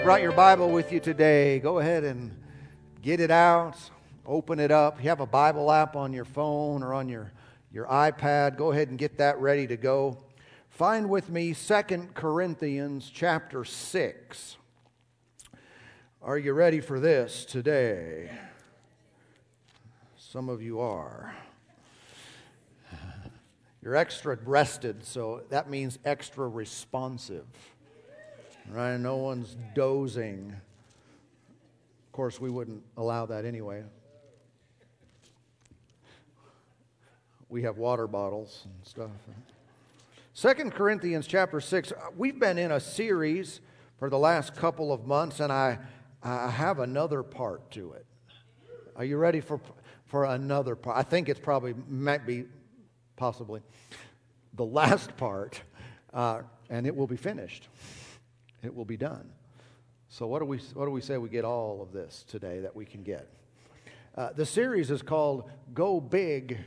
you brought your Bible with you today, go ahead and get it out, open it up. If you have a Bible app on your phone or on your, your iPad, go ahead and get that ready to go. Find with me Second Corinthians chapter 6. Are you ready for this today? Some of you are. You're extra rested, so that means extra responsive right? No one's dozing. Of course, we wouldn't allow that anyway. We have water bottles and stuff. Second Corinthians chapter 6, we've been in a series for the last couple of months, and I, I have another part to it. Are you ready for, for another part? I think it's probably, might be possibly the last part, uh, and it will be finished it will be done. So, what do we, what do we say we get all of this today that we can get? Uh, the series is called Go Big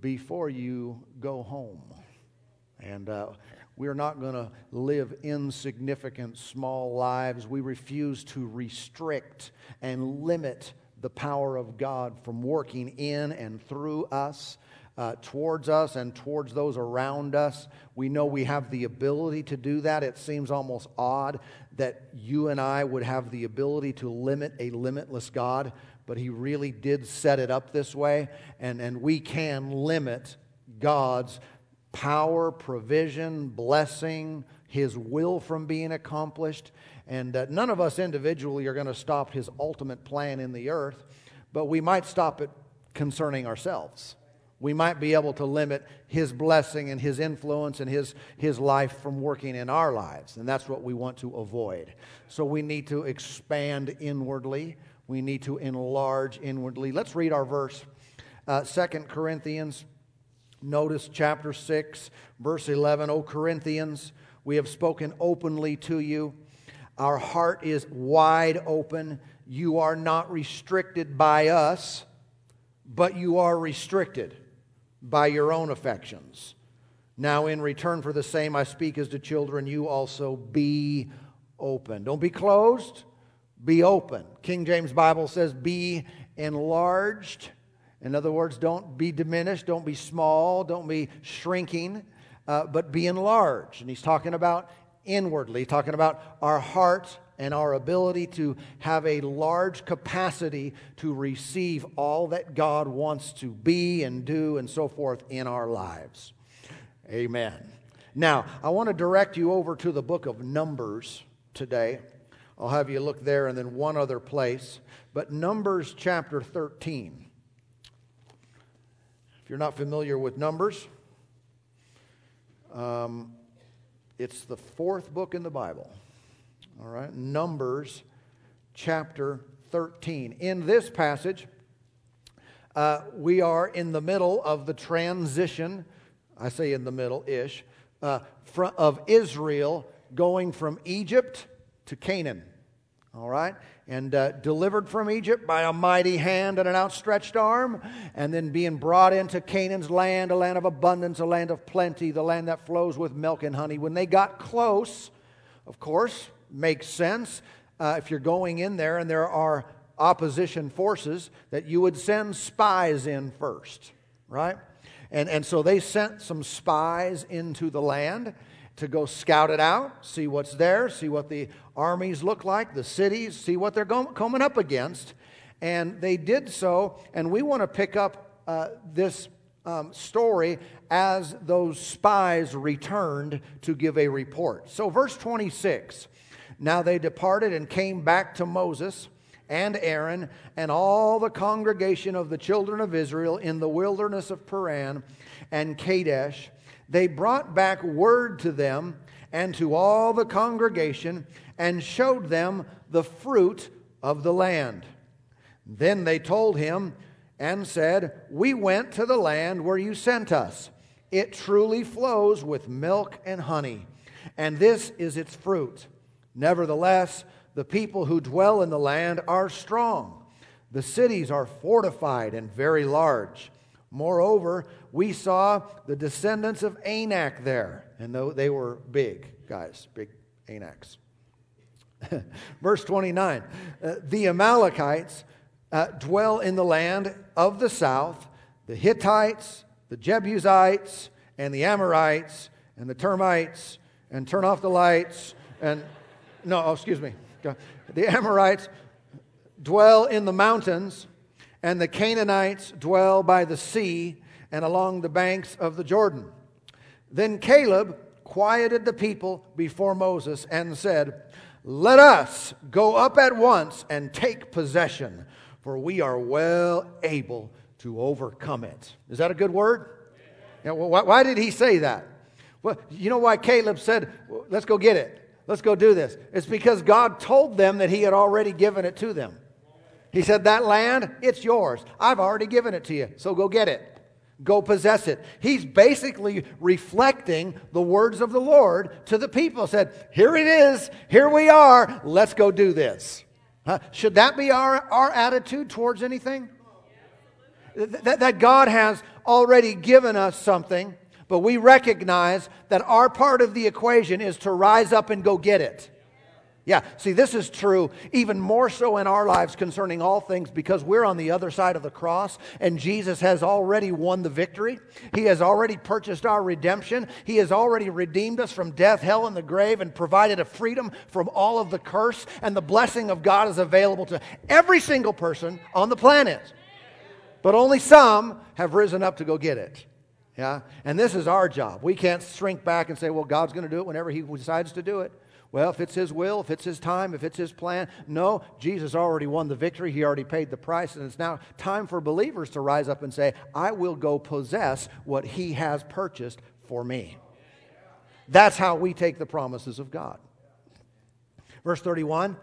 Before You Go Home. And uh, we're not going to live insignificant, small lives. We refuse to restrict and limit the power of God from working in and through us uh, towards us and towards those around us. We know we have the ability to do that. It seems almost odd that you and I would have the ability to limit a limitless God, but He really did set it up this way, and, and we can limit God's power, provision, blessing, His will from being accomplished. And uh, none of us individually are going to stop His ultimate plan in the earth, but we might stop it concerning ourselves we might be able to limit his blessing and his influence and his, his life from working in our lives. And that's what we want to avoid. So we need to expand inwardly, we need to enlarge inwardly. Let's read our verse. Uh, 2 Corinthians, notice chapter 6, verse 11. O Corinthians, we have spoken openly to you. Our heart is wide open. You are not restricted by us, but you are restricted by your own affections. Now, in return for the same, I speak as to children, you also be open. Don't be closed, be open. King James Bible says, be enlarged. In other words, don't be diminished, don't be small, don't be shrinking, uh, but be enlarged. And he's talking about inwardly, talking about our heart and our ability to have a large capacity to receive all that God wants to be and do and so forth in our lives. Amen. Now, I want to direct you over to the book of Numbers today. I'll have you look there and then one other place. But Numbers chapter 13. If you're not familiar with Numbers, um, it's the fourth book in the Bible. All right, Numbers chapter 13. In this passage, uh, we are in the middle of the transition, I say in the middle ish, uh, of Israel going from Egypt to Canaan. All right? And uh, delivered from Egypt by a mighty hand and an outstretched arm, and then being brought into Canaan's land, a land of abundance, a land of plenty, the land that flows with milk and honey. When they got close, of course, makes sense uh, if you're going in there and there are opposition forces that you would send spies in first, right? And, and so they sent some spies into the land to go scout it out, see what's there, see what the armies look like, the cities, see what they're going, coming up against. And they did so, and we want to pick up uh, this um, story as those spies returned to give a report. So, verse 26 now they departed and came back to Moses and Aaron and all the congregation of the children of Israel in the wilderness of Paran and Kadesh. They brought back word to them and to all the congregation and showed them the fruit of the land. Then they told him and said, We went to the land where you sent us. It truly flows with milk and honey, and this is its fruit. Nevertheless, the people who dwell in the land are strong. The cities are fortified and very large. Moreover, we saw the descendants of Anak there, and though they were big guys, big Anaks. Verse 29 uh, The Amalekites uh, dwell in the land of the south, the Hittites, the Jebusites, and the Amorites, and the termites, and turn off the lights, and no, oh, excuse me. The Amorites dwell in the mountains, and the Canaanites dwell by the sea and along the banks of the Jordan. Then Caleb quieted the people before Moses and said, Let us go up at once and take possession, for we are well able to overcome it. Is that a good word? Yeah, why, why did he say that? Well, you know why Caleb said, Let's go get it. Let's go do this. It's because God told them that He had already given it to them. He said, That land, it's yours. I've already given it to you, so go get it. Go possess it. He's basically reflecting the words of the Lord to the people. Said, Here it is. Here we are. Let's go do this. Huh? Should that be our, our attitude towards anything? That, that God has already given us something, but we recognize that our part of the equation is to rise up and go get it. Yeah, see, this is true even more so in our lives concerning all things because we're on the other side of the cross and Jesus has already won the victory. He has already purchased our redemption. He has already redeemed us from death, hell, and the grave and provided a freedom from all of the curse. And the blessing of God is available to every single person on the planet. But only some have risen up to go get it. Yeah? And this is our job. We can't shrink back and say, well, God's going to do it whenever He decides to do it. Well, if it's His will, if it's His time, if it's His plan. No, Jesus already won the victory. He already paid the price. And it's now time for believers to rise up and say, I will go possess what He has purchased for me. That's how we take the promises of God. Verse 31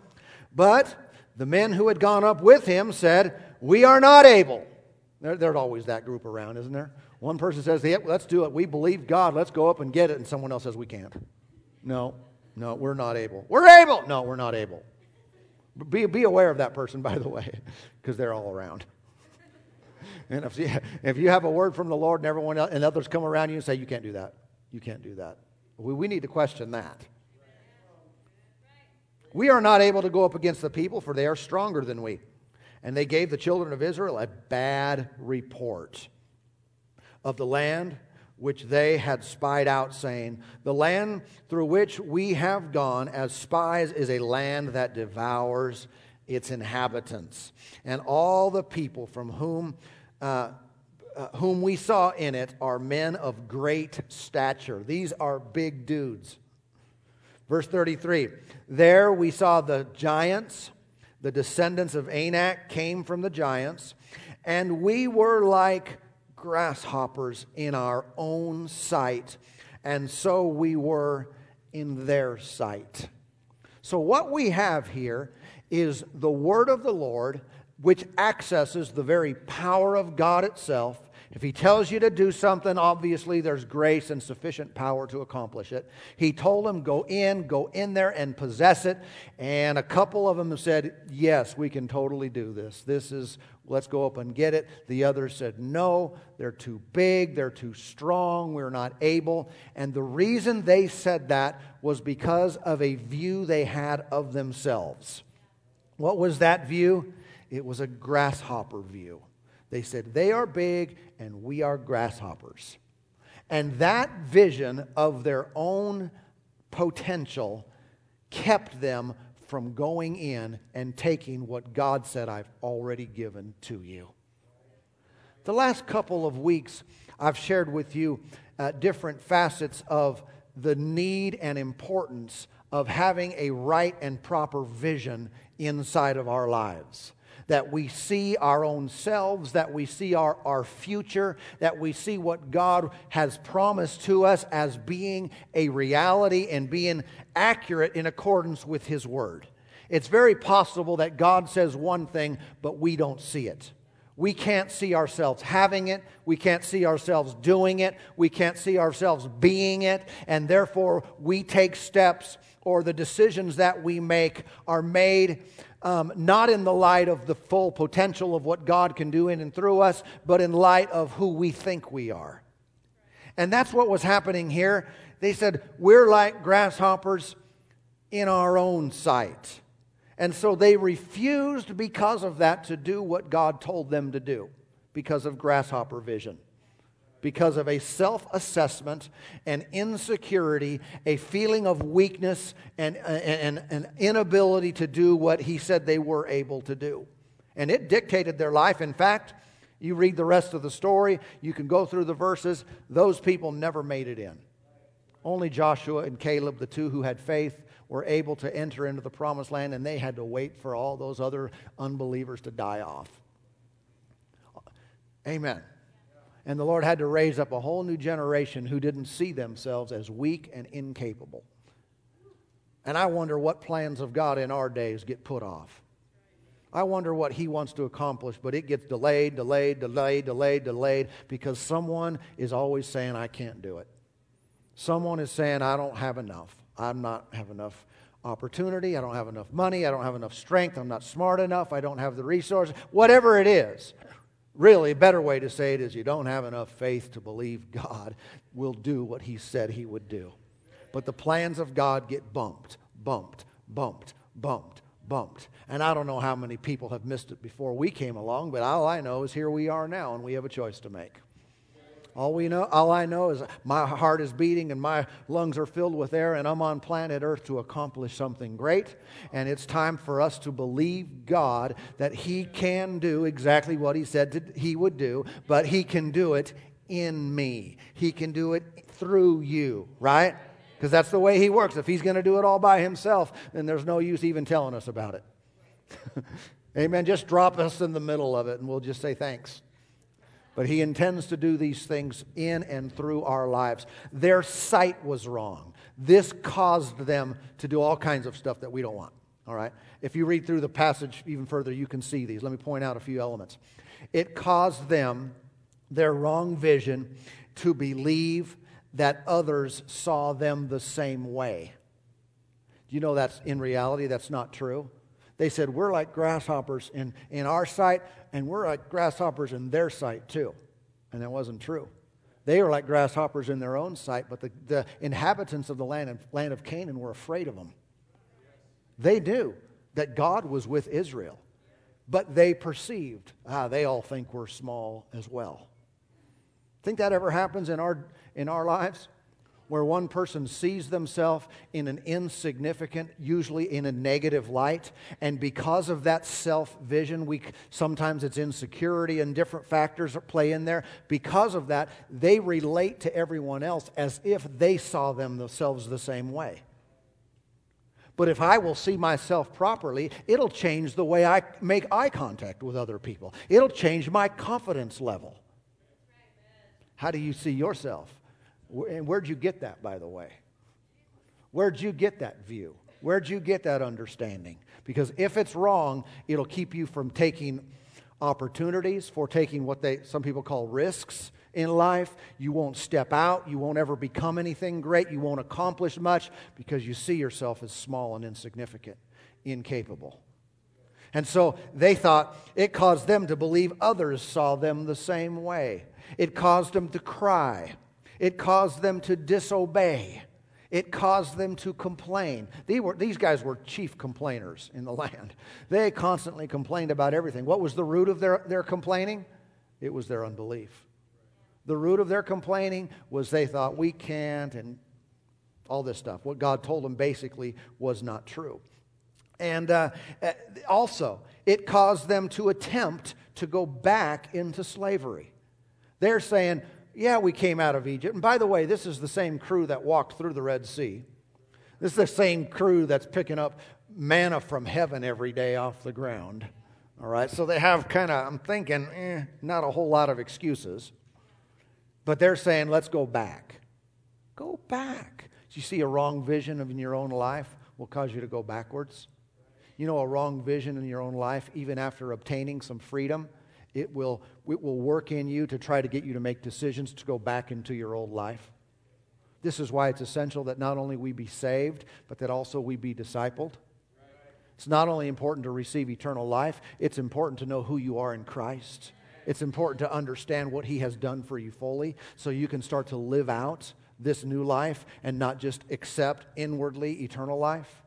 But the men who had gone up with him said, We are not able. There, there's always that group around, isn't there? One person says, yeah, Let's do it. We believe God. Let's go up and get it. And someone else says, We can't. No, no, we're not able. We're able. No, we're not able. Be, be aware of that person, by the way, because they're all around. And if you, if you have a word from the Lord and everyone else, and others come around you and say, You can't do that, you can't do that. We, we need to question that. We are not able to go up against the people, for they are stronger than we. And they gave the children of Israel a bad report of the land which they had spied out, saying, The land through which we have gone as spies is a land that devours its inhabitants. And all the people from whom, uh, uh, whom we saw in it are men of great stature. These are big dudes. Verse 33 There we saw the giants, the descendants of Anak came from the giants, and we were like grasshoppers in our own sight, and so we were in their sight. So, what we have here is the word of the Lord, which accesses the very power of God itself if he tells you to do something, obviously there's grace and sufficient power to accomplish it. He told them, go in, go in there and possess it. And a couple of them said, yes, we can totally do this. This is, let's go up and get it. The others said, no, they're too big, they're too strong, we're not able. And the reason they said that was because of a view they had of themselves. What was that view? It was a grasshopper view. They said, They are big and we are grasshoppers. And that vision of their own potential kept them from going in and taking what God said, I've already given to you. The last couple of weeks, I've shared with you uh, different facets of the need and importance of having a right and proper vision inside of our lives that we see our own selves, that we see our, our future, that we see what God has promised to us as being a reality and being accurate in accordance with His Word. It's very possible that God says one thing, but we don't see it. We can't see ourselves having it. We can't see ourselves doing it. We can't see ourselves being it. And therefore, we take steps or the decisions that we make are made um, not in the light of the full potential of what God can do in and through us, but in light of who we think we are. And that's what was happening here. They said, We're like grasshoppers. in our own sight. And so they refused because of that to do what God told them to do because of grasshopper vision because of a self assessment, an insecurity, a feeling of weakness, and an inability to do what he said they were able to do. And it dictated their life. In fact, you read the rest of the story, you can go through the verses. Those people never made it in. Only Joshua and Caleb, the two who had faith, were able to enter into the promised land, and they had to wait for all those other unbelievers to die off. Amen. And the Lord had to raise up a whole new generation who didn't see themselves as weak and incapable. And I wonder what plans of God in our days get put off. I wonder what He wants to accomplish, but it gets delayed, delayed, delayed, delayed, delayed because someone is always saying, I can't do it. Someone is saying, I don't have enough. I'm not have enough opportunity. I don't have enough money. I don't have enough strength. I'm not smart enough. I don't have the resources. Whatever it is. Really, a better way to say it is you don't have enough faith to believe God will do what He said He would do. But the plans of God get bumped, bumped, bumped, bumped, bumped. And I don't know how many people have missed it before we came along, but all I know is here we are now and we have a choice to make. All we know, all I know is my heart is beating and my lungs are filled with air and I'm on planet Earth to accomplish something great. And it's time for us to believe God that He can do exactly what He said to, He would do, but He can do it in me. He can do it through you, right? Because that's the way He works. If He's going to do it all by Himself, then there's no use even telling us about it. Amen. Just drop us in the middle of it and we'll just say thanks. But he intends to do these things in and through our lives. Their sight was wrong. This caused them to do all kinds of stuff that we don't want. All right? If you read through the passage even further, you can see these. Let me point out a few elements. It caused them, their wrong vision, to believe that others saw them the same way. Do you know that's in reality that's not true? They said, We're like grasshoppers in, in our sight, and we're like grasshoppers in their sight too. And that wasn't true. They were like grasshoppers in their own sight, but the, the inhabitants of the land, of, land of Canaan were afraid of them. They knew that God was with Israel, but they perceived, ah, they all think we're small as well. Think that ever happens in our, in our lives? Where one person sees themselves in an insignificant, usually in a negative light. And because of that self vision, we, sometimes it's insecurity and different factors that play in there. Because of that, they relate to everyone else as if they saw themselves the same way. But if I will see myself properly, it'll change the way I make eye contact with other people. It'll change my confidence level. How do you see yourself? And where'd you get that, by the way? Where'd you get that view? Where'd you get that understanding? Because if it's wrong, it'll keep you from taking opportunities, for taking what they some people call risks in life. You won't step out, you won't ever become anything great, you won't accomplish much because you see yourself as small and insignificant, incapable. And so they thought it caused them to believe others saw them the same way. It caused them to cry. It caused them to disobey. It caused them to complain. These, were, these guys were chief complainers in the land. They constantly complained about everything. What was the root of their, their complaining? It was their unbelief. The root of their complaining was they thought, we can't, and all this stuff. What God told them basically was not true. And uh, uh also, it caused them to attempt to go back into slavery. They're saying, yeah, we came out of Egypt. And by the way, this is the same crew that walked through the Red Sea. This is the same crew that's picking up manna from heaven every day off the ground. All right, so they have kind of, I'm thinking, eh, not a whole lot of excuses. But they're saying, let's go back. Go back. Do you see a wrong vision in your own life will cause you to go backwards? You know, a wrong vision in your own life, even after obtaining some freedom, it will, it will work in you to try to get you to make decisions to go back into your old life. This is why it's essential that not only we be saved, but that also we be discipled. It's not only important to receive eternal life, it's important to know who you are in Christ. It's important to understand what He has done for you fully so you can start to live out this new life and not just accept inwardly eternal life.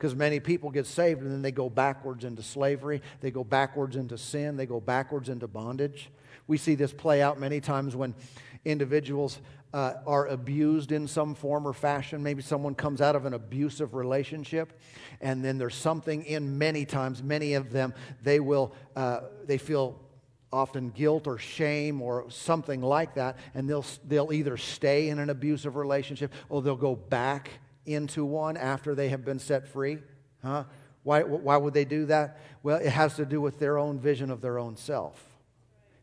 Because many people get saved and then they go backwards into slavery, they go backwards into sin, they go backwards into bondage. We see this play out many times when individuals uh, are abused in some form or fashion. Maybe someone comes out of an abusive relationship, and then there's something in many times, many of them, they will, uh, they feel often guilt or shame or something like that, and they'll, they'll either stay in an abusive relationship or they'll go back into one after they have been set free. Huh? Why, why would they do that? Well, it has to do with their own vision of their own self.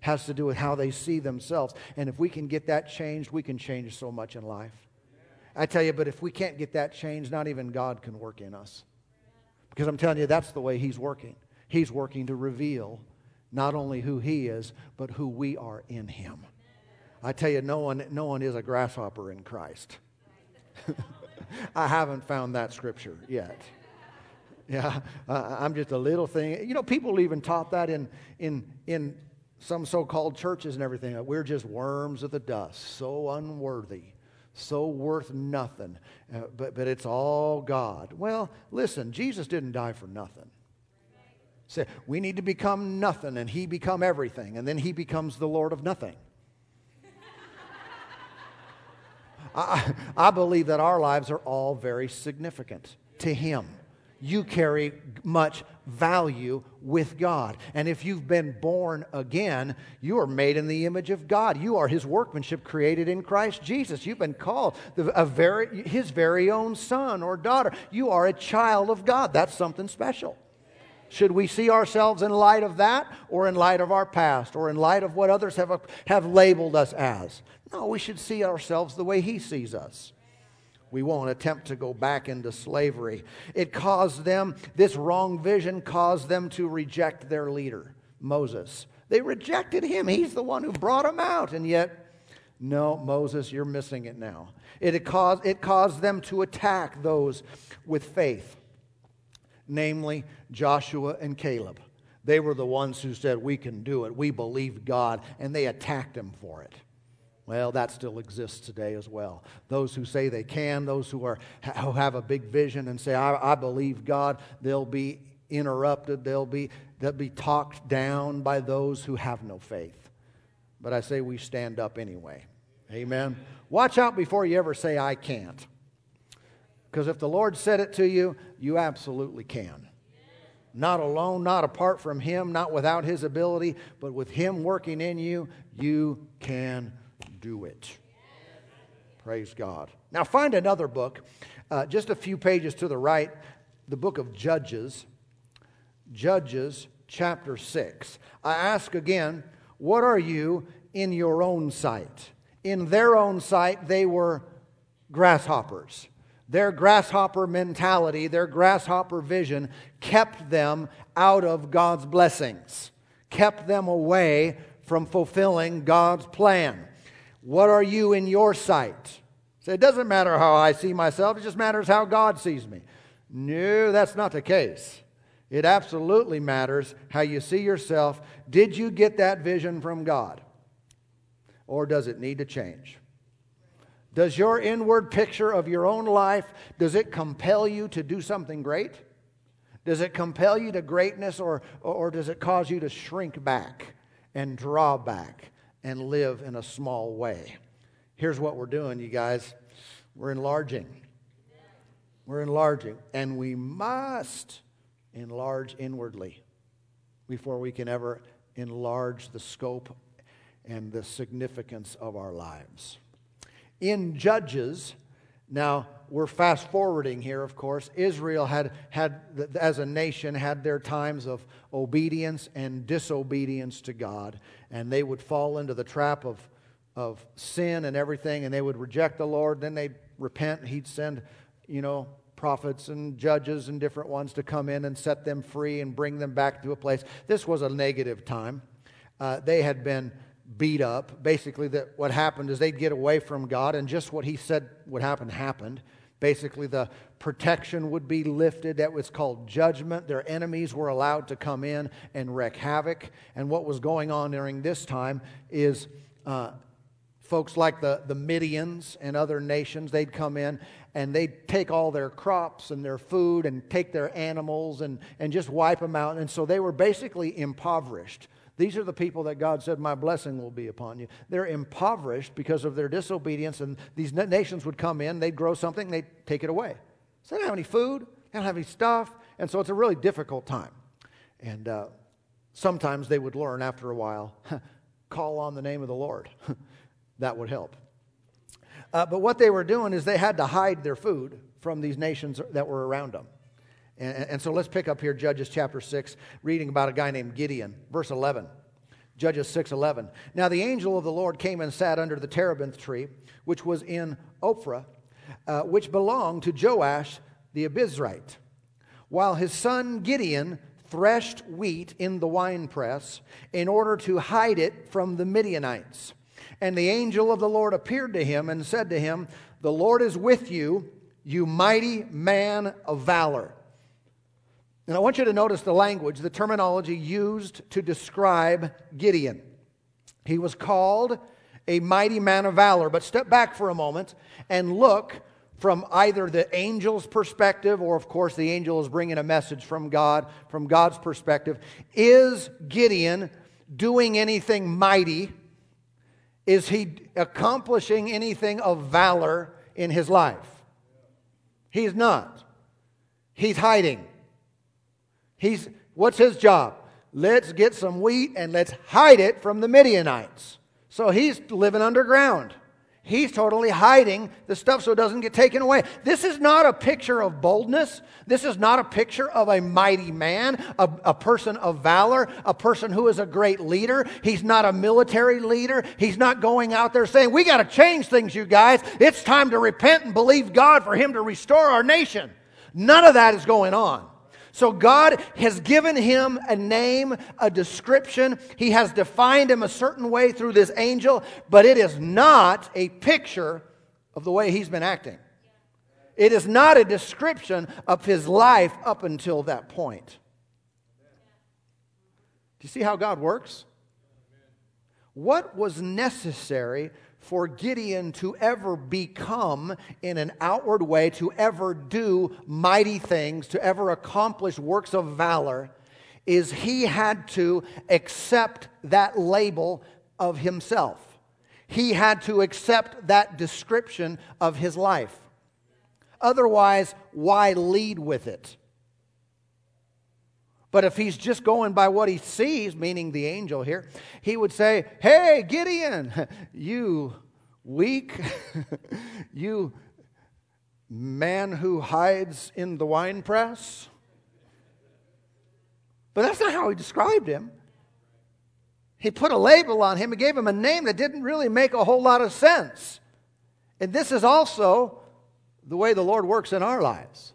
It has to do with how they see themselves. And if we can get that changed, we can change so much in life. I tell you, but if we can't get that changed, not even God can work in us. Because I'm telling you, that's the way He's working. He's working to reveal not only who He is, but who we are in Him. I tell you, no one, no one is a grasshopper in Christ. I haven't found that scripture yet. Yeah, uh, I'm just a little thing. You know, people even taught that in, in, in some so called churches and everything. We're just worms of the dust, so unworthy, so worth nothing. Uh, but, but it's all God. Well, listen, Jesus didn't die for nothing. Say, we need to become nothing and he become everything, and then he becomes the Lord of nothing. I, I believe that our lives are all very significant to him. You carry much value with God. And if you've been born again, you are made in the image of God. You are his workmanship created in Christ Jesus. You've been called a very, his very own son or daughter. You are a child of God. That's something special. Should we see ourselves in light of that or in light of our past or in light of what others have, have labeled us as? No, we should see ourselves the way He sees us. We won't attempt to go back into slavery. It caused them, this wrong vision caused them to reject their leader, Moses. They rejected him. He's the one who brought them out. And yet, no, Moses, you're missing it now. It caused, it caused them to attack those with faith namely Joshua and Caleb. They were the ones who said, We can do it. We believe God. And they attacked him for it. Well, that still exists today as well. Those who say they can, those who, are, who have a big vision and say, I, I believe God, they'll be interrupted. They'll be, they'll be talked down by those who have no faith. But I say we stand up anyway. Amen. Watch out before you ever say, I can't. Because if the Lord said it to you, you absolutely can. Not alone, not apart from Him, not without His ability, but with Him working in you, you can do it. Praise God. Now, find another book, uh, just a few pages to the right, the book of Judges. Judges chapter 6. I ask again, what are you in your own sight? In their own sight, they were grasshoppers. Their grasshopper mentality, their grasshopper vision kept them out of God's blessings, kept them away from fulfilling God's plan. What are you in your sight? So it doesn't matter how I see myself, it just matters how God sees me. No, that's not the case. It absolutely matters how you see yourself. Did you get that vision from God? Or does it need to change? Does your inward picture of your own life does it compel you to do something great? Does it compel you to greatness or, or does it cause you to shrink back and draw back and live in a small way? Here's what we're doing, you guys. We're enlarging. We're enlarging. And we must enlarge inwardly before we can ever enlarge the scope and the significance of our lives in Judges, now we're fast forwarding here, of course. Israel had, had, as a nation, had their times of obedience and disobedience to God, and they would fall into the trap of, of sin and everything, and they would reject the Lord. Then they'd repent. He'd send, you know, prophets and judges and different ones to come in and set them free and bring them back to a place. This was a negative time. Uh, they had been beat up. Basically, that what happened is they'd get away from God, and just what He said would happen happened. Basically, the protection would be lifted. That was called judgment. Their enemies were allowed to come in and wreak havoc. And what was going on during this time is uh, folks like the, the Midians and other nations, they'd come in and they'd take all their crops and their food and take their animals and, and just wipe them out. And so they were basically impoverished. These are the people that God said, My blessing will be upon you. They're impoverished because of their disobedience, and these nations would come in, they'd grow something, they'd take it away. So they don't have any food, they don't have any stuff, and so it's a really difficult time. And uh, sometimes they would learn after a while call on the name of the Lord. that would help. Uh, but what they were doing is they had to hide their food from these nations that were around them. And, and so let's pick up here Judges chapter 6, reading about a guy named Gideon, verse 11. Judges 6:11. Now the angel of the Lord came and sat under the terebinth tree, which was in Ophrah, uh, which belonged to Joash the Abiezrite, while his son Gideon threshed wheat in the winepress in order to hide it from the Midianites. And the angel of the Lord appeared to him and said to him, The Lord is with you, you mighty man of valor. And I want you to notice the language, the terminology used to describe Gideon. He was called a mighty man of valor. But step back for a moment and look from either the angel's perspective, or of course, the angel is bringing a message from God, from God's perspective. Is Gideon doing anything mighty? Is he accomplishing anything of valor in his life? He's not. He's hiding. He's what's his job? Let's get some wheat and let's hide it from the Midianites. So he's living underground. He's totally hiding the stuff so it doesn't get taken away. This is not a picture of boldness. This is not a picture of a mighty man, a, a, person of valor, a person who is a great leader. He's not a military leader. He's not going out there saying, We got to change things, you guys. It's time to repent and believe God for Him to restore our nation. None of that is going on. So God has given him a name, a description. He has defined him a certain way through this angel, but it is not a picture of the way he's been acting. It is not a description of his life up until that point. Do you see how God works? What was necessary for Gideon to ever become, in an outward way, to ever do mighty things, to ever accomplish works of valor, is he had to accept that label of himself. He had to accept that description of his life. Otherwise, why lead with it? But if he's just going by what he sees, meaning the angel here, he would say, Hey, Gideon, you weak, you man who hides in the winepress. But that's not how he described him. He put a label on him and gave him a name that didn't really make a whole lot of sense. And this is also the way the Lord works in our lives.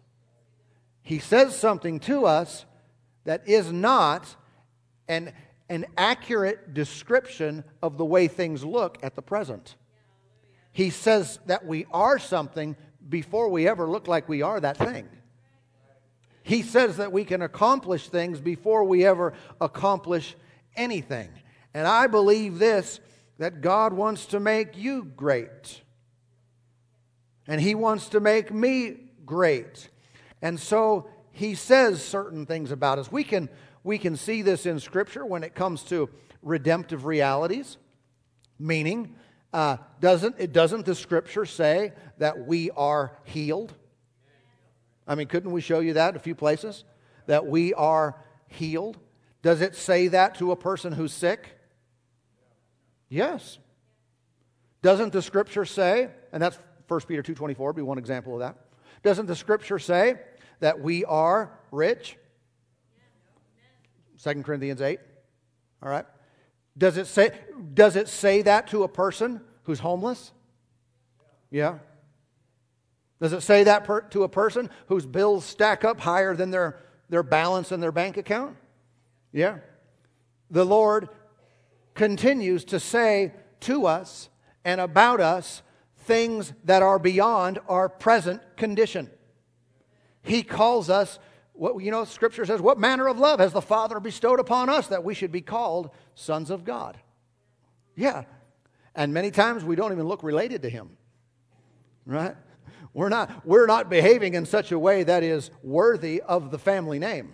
He says something to us that is not an, an accurate description of the way things look at the present. He says that we are something before we ever look like we are that thing. He says that we can accomplish things before we ever accomplish anything. And I believe this that God wants to make you great. And He wants to make me great. And so he says certain things about us. We can, we can see this in Scripture when it comes to redemptive realities, meaning, uh, doesn't, it doesn't the Scripture say that we are healed? I mean, couldn't we show you that in a few places? That we are healed? Does it say that to a person who's sick? Yes. Doesn't the scripture say, and that's 1 Peter 2.24 be one example of that. Doesn't the scripture say that we are rich? 2 Corinthians 8. All right. Does it say, does it say that to a person who's homeless? Yeah. Does it say that per, to a person whose bills stack up higher than their, their balance in their bank account? Yeah. The Lord continues to say to us and about us things that are beyond our present condition. He calls us, what, you know, Scripture says, What manner of love has the Father bestowed upon us that we should be called sons of God? Yeah. And many times we don't even look related to him. Right? We're not, we're not behaving in such a way that is worthy of the family name.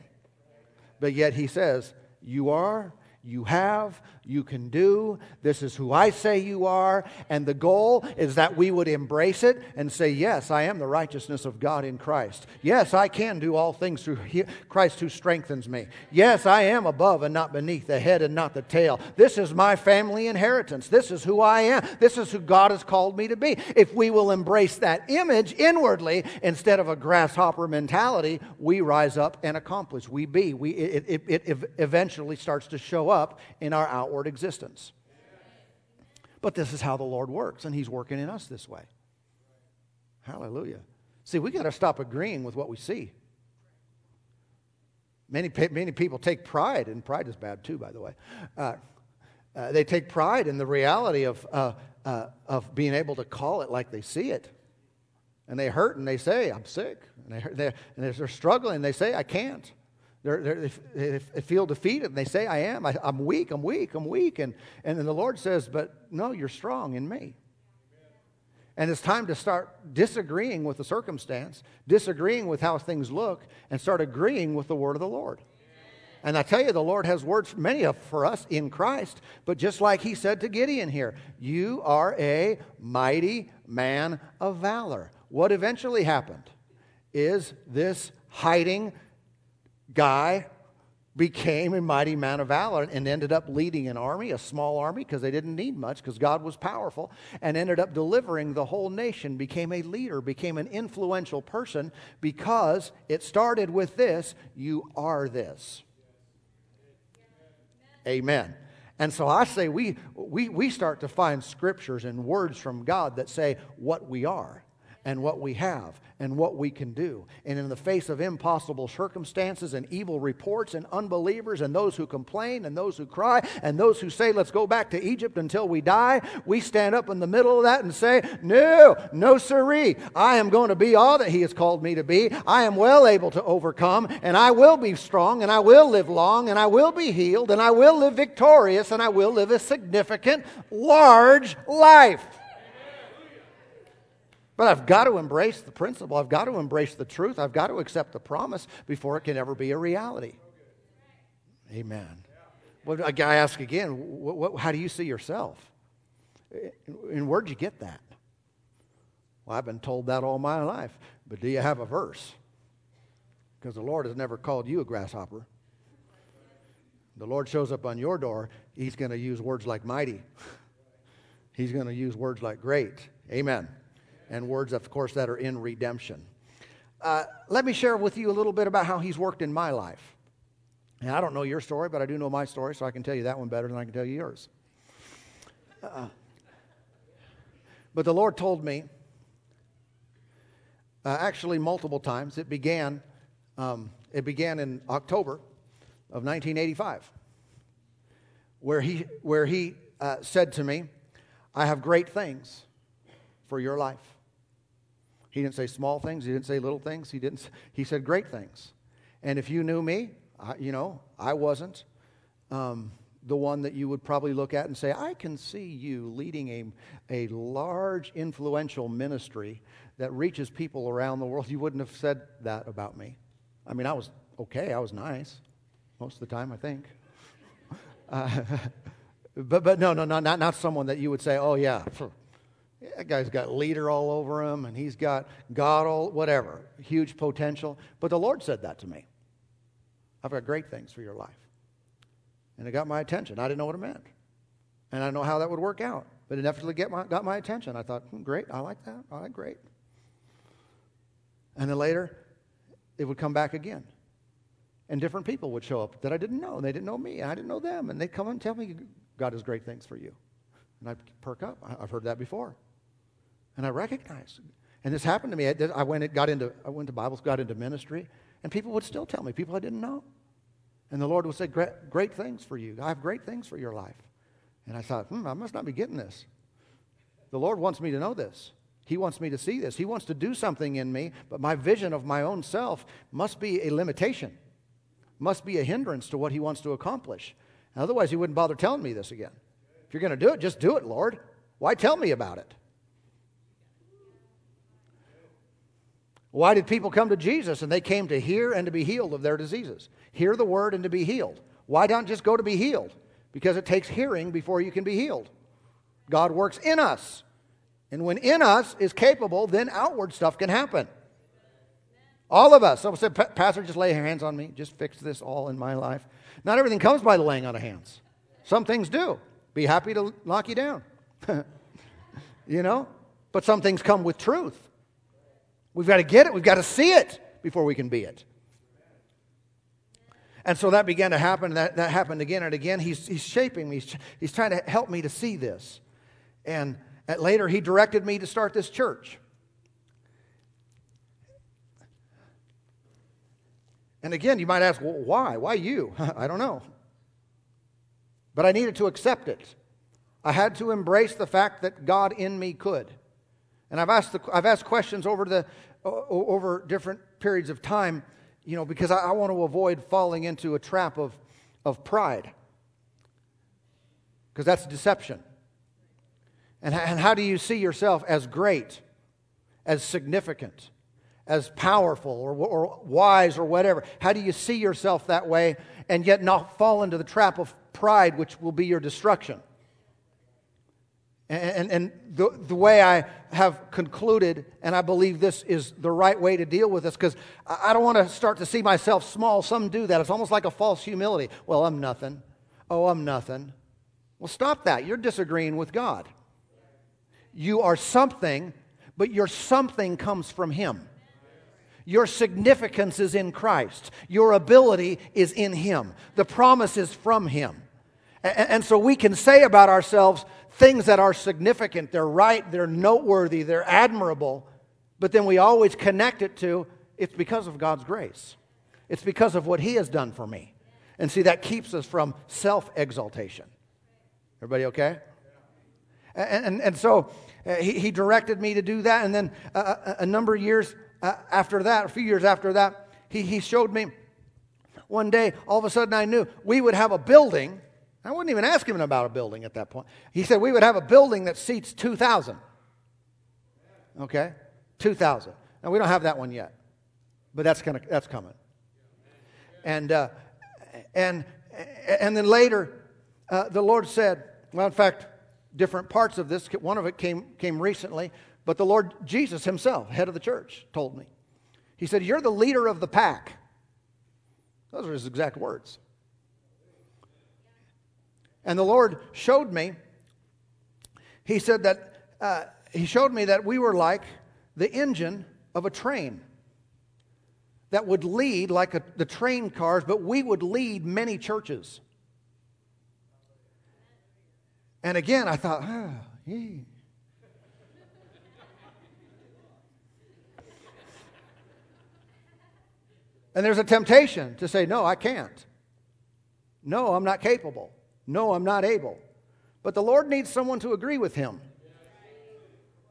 But yet he says, You are you have, you can do. This is who I say you are. And the goal is that we would embrace it and say, Yes, I am the righteousness of God in Christ. Yes, I can do all things through Christ who strengthens me. Yes, I am above and not beneath, the head and not the tail. This is my family inheritance. This is who I am. This is who God has called me to be. If we will embrace that image inwardly instead of a grasshopper mentality, we rise up and accomplish. We be. We, it, it, it eventually starts to show up in our outward existence. But this is how the Lord works, and He's working in us this way. Hallelujah. See, we got to stop agreeing with what we see. Many, many people take pride, and pride is bad too, by the way. Uh, uh, they take pride in the reality of, uh, uh of being able to call it like they see it. And they hurt and they say, I'm sick. And, they, they're, and they're struggling they say, I can't. They're, they're, they feel defeated and they say, I am. I, am weak, I'm weak, I'm weak. And, and then the Lord says, But no, you're strong in me. And it's time to start disagreeing with the circumstance, disagreeing with how things look, and start agreeing with the word of the Lord. And I tell you, the Lord has words, many of for us in Christ, but just like he said to Gideon here, you are a mighty man of valor. What eventually happened is this hiding guy became a mighty man of valor and ended up leading an army, a small army, because they didn't need much, because God was powerful, and ended up delivering the whole nation, became a leader, became an influential person, because it started with this you are this. Amen. And so I say we, we, we start to find scriptures and words from God that say what we are and what we have and what we can do. And in the face of impossible circumstances and evil reports and unbelievers and those who complain and those who cry and those who say, let's go back to Egypt until we die, we stand up in the middle of that and say, no, no siree. I am going to be all that He has called me to be. I am well able to overcome and I will be strong and I will live long and I will be healed and I will live victorious and I will live a significant, large life. But I've got to embrace the principle. I've got to embrace the truth. I've got to accept the promise before it can ever be a reality. Amen. Well, I ask again, what, what, how do you see yourself? And where'd you get that? Well, I've been told that all my life. But do you have a verse? Because the Lord has never called you a grasshopper. The Lord shows up on your door, He's going to use words like mighty. He's going to use words like great. Amen and words, of course, that are in redemption. Uh, let me share with you a little bit about how he's worked in my life. And I don't know your story, but I do know my story, so I can tell you that one better than I can tell you yours. Uh, but the Lord told me, uh, actually multiple times. It began, um, it began in October of 1985, where he, where he uh, said to me, I have great things for your life. He didn't say small things. He didn't say little things. He didn't. He said great things. And if you knew me, I, you know, I wasn't um, the one that you would probably look at and say, I can see you leading a, a large, influential ministry that reaches people around the world. You wouldn't have said that about me. I mean, I was okay. I was nice most of the time, I think. Uh, but, but no, no, no, not, not someone that you would say, oh, yeah, that guy's got leader all over him, and he's got God all, whatever, huge potential. But the Lord said that to me. I've got great things for your life. And it got my attention. I didn't know what it meant. And I know how that would work out. But it definitely get my, got my attention. I thought, hmm, great, I like that. All right, great. And then later, it would come back again. And different people would show up that I didn't know. And they didn't know me. And I didn't know them. And they'd come and tell me, God has great things for you. And I'd perk up. I've heard that before. And I recognized. And this happened to me. I went, got into, I went to Bibles, got into ministry, and people would still tell me, people I didn't know. And the Lord would say, great, great things for you. I have great things for your life. And I thought, hmm, I must not be getting this. The Lord wants me to know this. He wants me to see this. He wants to do something in me, but my vision of my own self must be a limitation, must be a hindrance to what He wants to accomplish. otherwise, He wouldn't bother telling me this again. If you're going to do it, just do it, Lord. Why tell me about it? Why did people come to Jesus? And they came to hear and to be healed of their diseases. Hear the word and to be healed. Why don't just go to be healed? Because it takes hearing before you can be healed. God works in us. And when in us is capable, then outward stuff can happen. All of us. Someone said, Pastor, just lay your hands on me. Just fix this all in my life. Not everything comes by the laying on of hands. Some things do. Be happy to lock you down. you know? But some things come with truth. We've got to get it, we've got to see it before we can be it. And so that began to happen. That, that happened again and again. He's, he's shaping me, he's, he's trying to help me to see this. And later, he directed me to start this church. And again, you might ask, well, why? Why you? I don't know. But I needed to accept it. I had to embrace the fact that God in me could. And I've asked, the, I've asked questions over, the, over different periods of time, you know, because I, I want to avoid falling into a trap of, of pride. Because that's deception. And, and how do you see yourself as great, as significant, as powerful, or, or wise, or whatever? How do you see yourself that way and yet not fall into the trap of pride, which will be your destruction? And, and, the, the way I have concluded, and I believe this is the right way to deal with this, because I don't want to start to see myself small. Some do that. It's almost like a false humility. Well, I'm nothing. Oh, I'm nothing. Well, stop that. You're disagreeing with God. You are something, but your something comes from Him. Your significance is in Christ. Your ability is in Him. The promise is from Him. And, and so we can say about ourselves, things that are significant, they're right, they're noteworthy, they're admirable, but then we always connect it to it's because of God's grace. It's because of what He has done for me. And see, that keeps us from self exaltation. Everybody okay? And, and, and so uh, he, he, directed me to do that. And then uh, a, a, number of years uh, after that, a few years after that, he, he showed me one day, all of a sudden I knew we would have a building I wouldn't even ask him about a building at that point. He said we would have a building that seats 2,000. Okay? 2,000. Now, we don't have that one yet, but that's, gonna, that's coming. And, uh, and, and then later, uh, the Lord said, well, in fact, different parts of this, one of it came, came recently, but the Lord Jesus himself, head of the church, told me. He said, You're the leader of the pack. Those are his exact words. And the Lord showed me, He said that, uh, He showed me that we were like the engine of a train that would lead like a, the train cars, but we would lead many churches. And again, I thought, ah, yeah. And there's a temptation to say, no, I can't. No, I'm not capable. No, I'm not able. But the Lord needs someone to agree with him.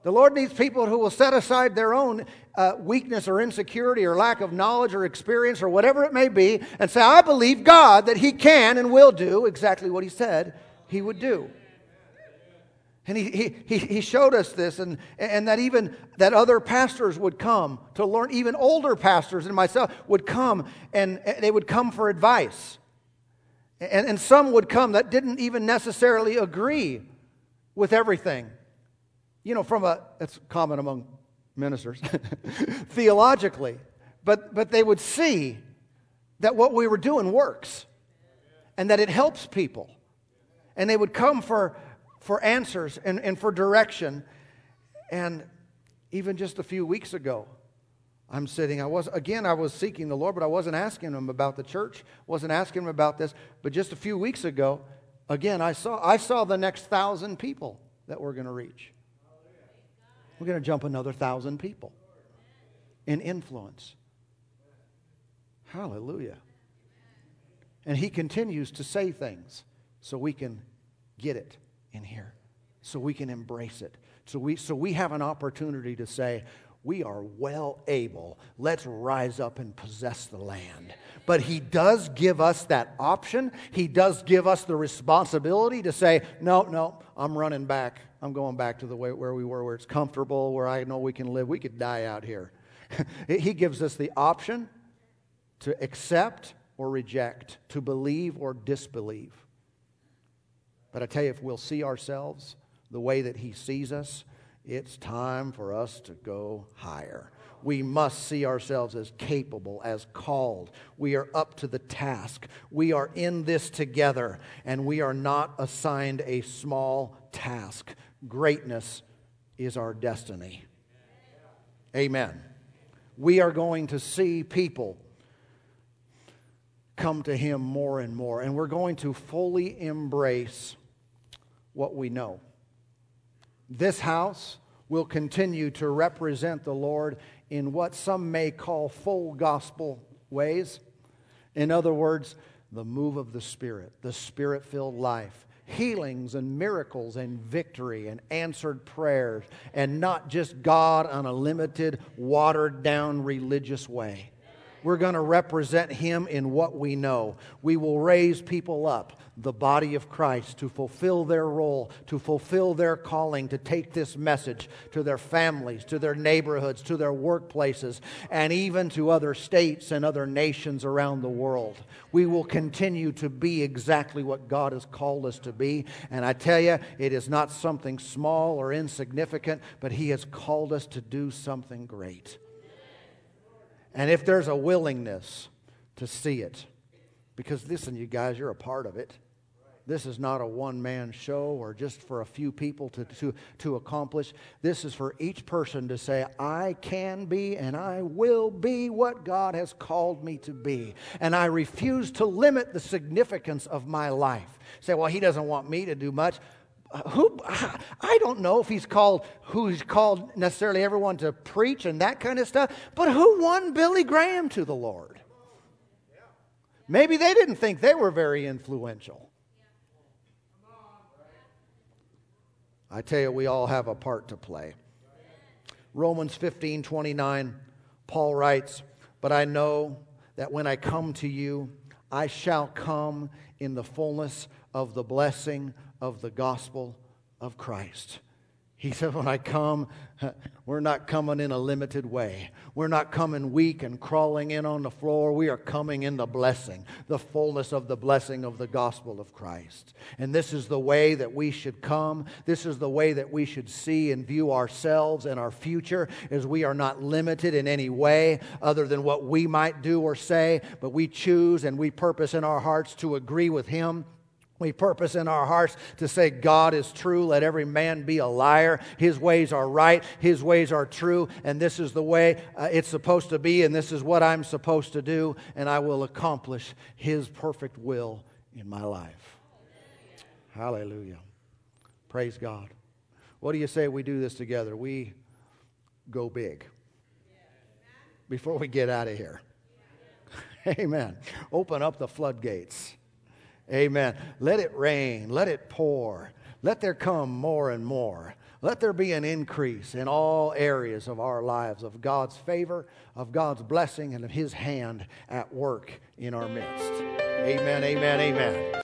The Lord needs people who will set aside their own uh, weakness or insecurity or lack of knowledge or experience or whatever it may be and say, I believe God that He can and will do exactly what He said He would do. And he, he, he showed us this, and, and that even that other pastors would come to learn, even older pastors and myself would come and they would come for advice. And, and some would come that didn't even necessarily agree with everything. You know, from a, that's common among ministers, theologically. But, but they would see that what we were doing works and that it helps people. And they would come for, for answers and, and for direction. And even just a few weeks ago, I'm sitting. I was again. I was seeking the Lord, but I wasn't asking Him about the church. wasn't asking Him about this. But just a few weeks ago, again, I saw. I saw the next thousand people that we're going to reach. We're going to jump another thousand people in influence. Hallelujah. And He continues to say things so we can get it in here, so we can embrace it, so we so we have an opportunity to say we are well able. Let's rise up and possess the land. But He does give us that option. He does give us the responsibility to say, no, no, I'm running back. I'm going back to the way where we were, where it's comfortable, where I know we can live. We could die out here. he gives us the option to accept or reject, to believe or disbelieve. But I tell you, if we'll see ourselves the way that He sees us, it's time for us to go higher. We must see ourselves as capable, as called. We are up to the task. We are in this together, and we are not assigned a small task. Greatness is our destiny. Amen. We are going to see people come to Him more and more, and we're going to fully embrace what we know. This house will continue to represent the Lord in what some may call full gospel ways. In other words, the move of the Spirit, the Spirit filled life, healings and miracles and victory and answered prayers, and not just God on a limited, watered down religious way. We're going to represent Him in what we know. We will raise people up the body of Christ to fulfill their role, to fulfill their calling, to take this message to their families, to their neighborhoods, to their workplaces, and even to other states and other nations around the world. We will continue to be exactly what God has called us to be. And I tell you, it is not something small or insignificant, but He has called us to do something great. And if there's a willingness to see it, because listen, you guys, you're a part of it. This is not a one man show or just for a few people to, to, to accomplish. This is for each person to say, I can be and I will be what God has called me to be. And I refuse to limit the significance of my life. Say, well, he doesn't want me to do much. Uh, who I don't know if he's called who's called necessarily everyone to preach and that kind of stuff, but who won Billy Graham to the Lord? Maybe they didn't think they were very influential. I tell you, we all have a part to play. Romans 15 29, Paul writes, But I know that when I come to you, I shall come in the fullness of the blessing of the gospel of Christ. He said, When I come, we're not coming in a limited way. We're not coming weak and crawling in on the floor. We are coming in the blessing, the fullness of the blessing of the gospel of Christ. And this is the way that we should come. This is the way that we should see and view ourselves and our future, as we are not limited in any way other than what we might do or say, but we choose and we purpose in our hearts to agree with Him we purpose in our hearts to say, God is true. Let every man be a liar. His ways are right. His ways are true. And this is the way uh, it's supposed to be. And this is what I'm supposed to do. And I will accomplish His perfect will in my life. Hallelujah. Praise God. What do you say we do this together? We go big before we get out of here. Amen. Open up the floodgates. Amen. Let it rain. Let it pour. Let there come more and more. Let there be an increase in all areas of our lives of God's favor, of God's blessing, and of His hand at work in our midst. Amen, amen, amen.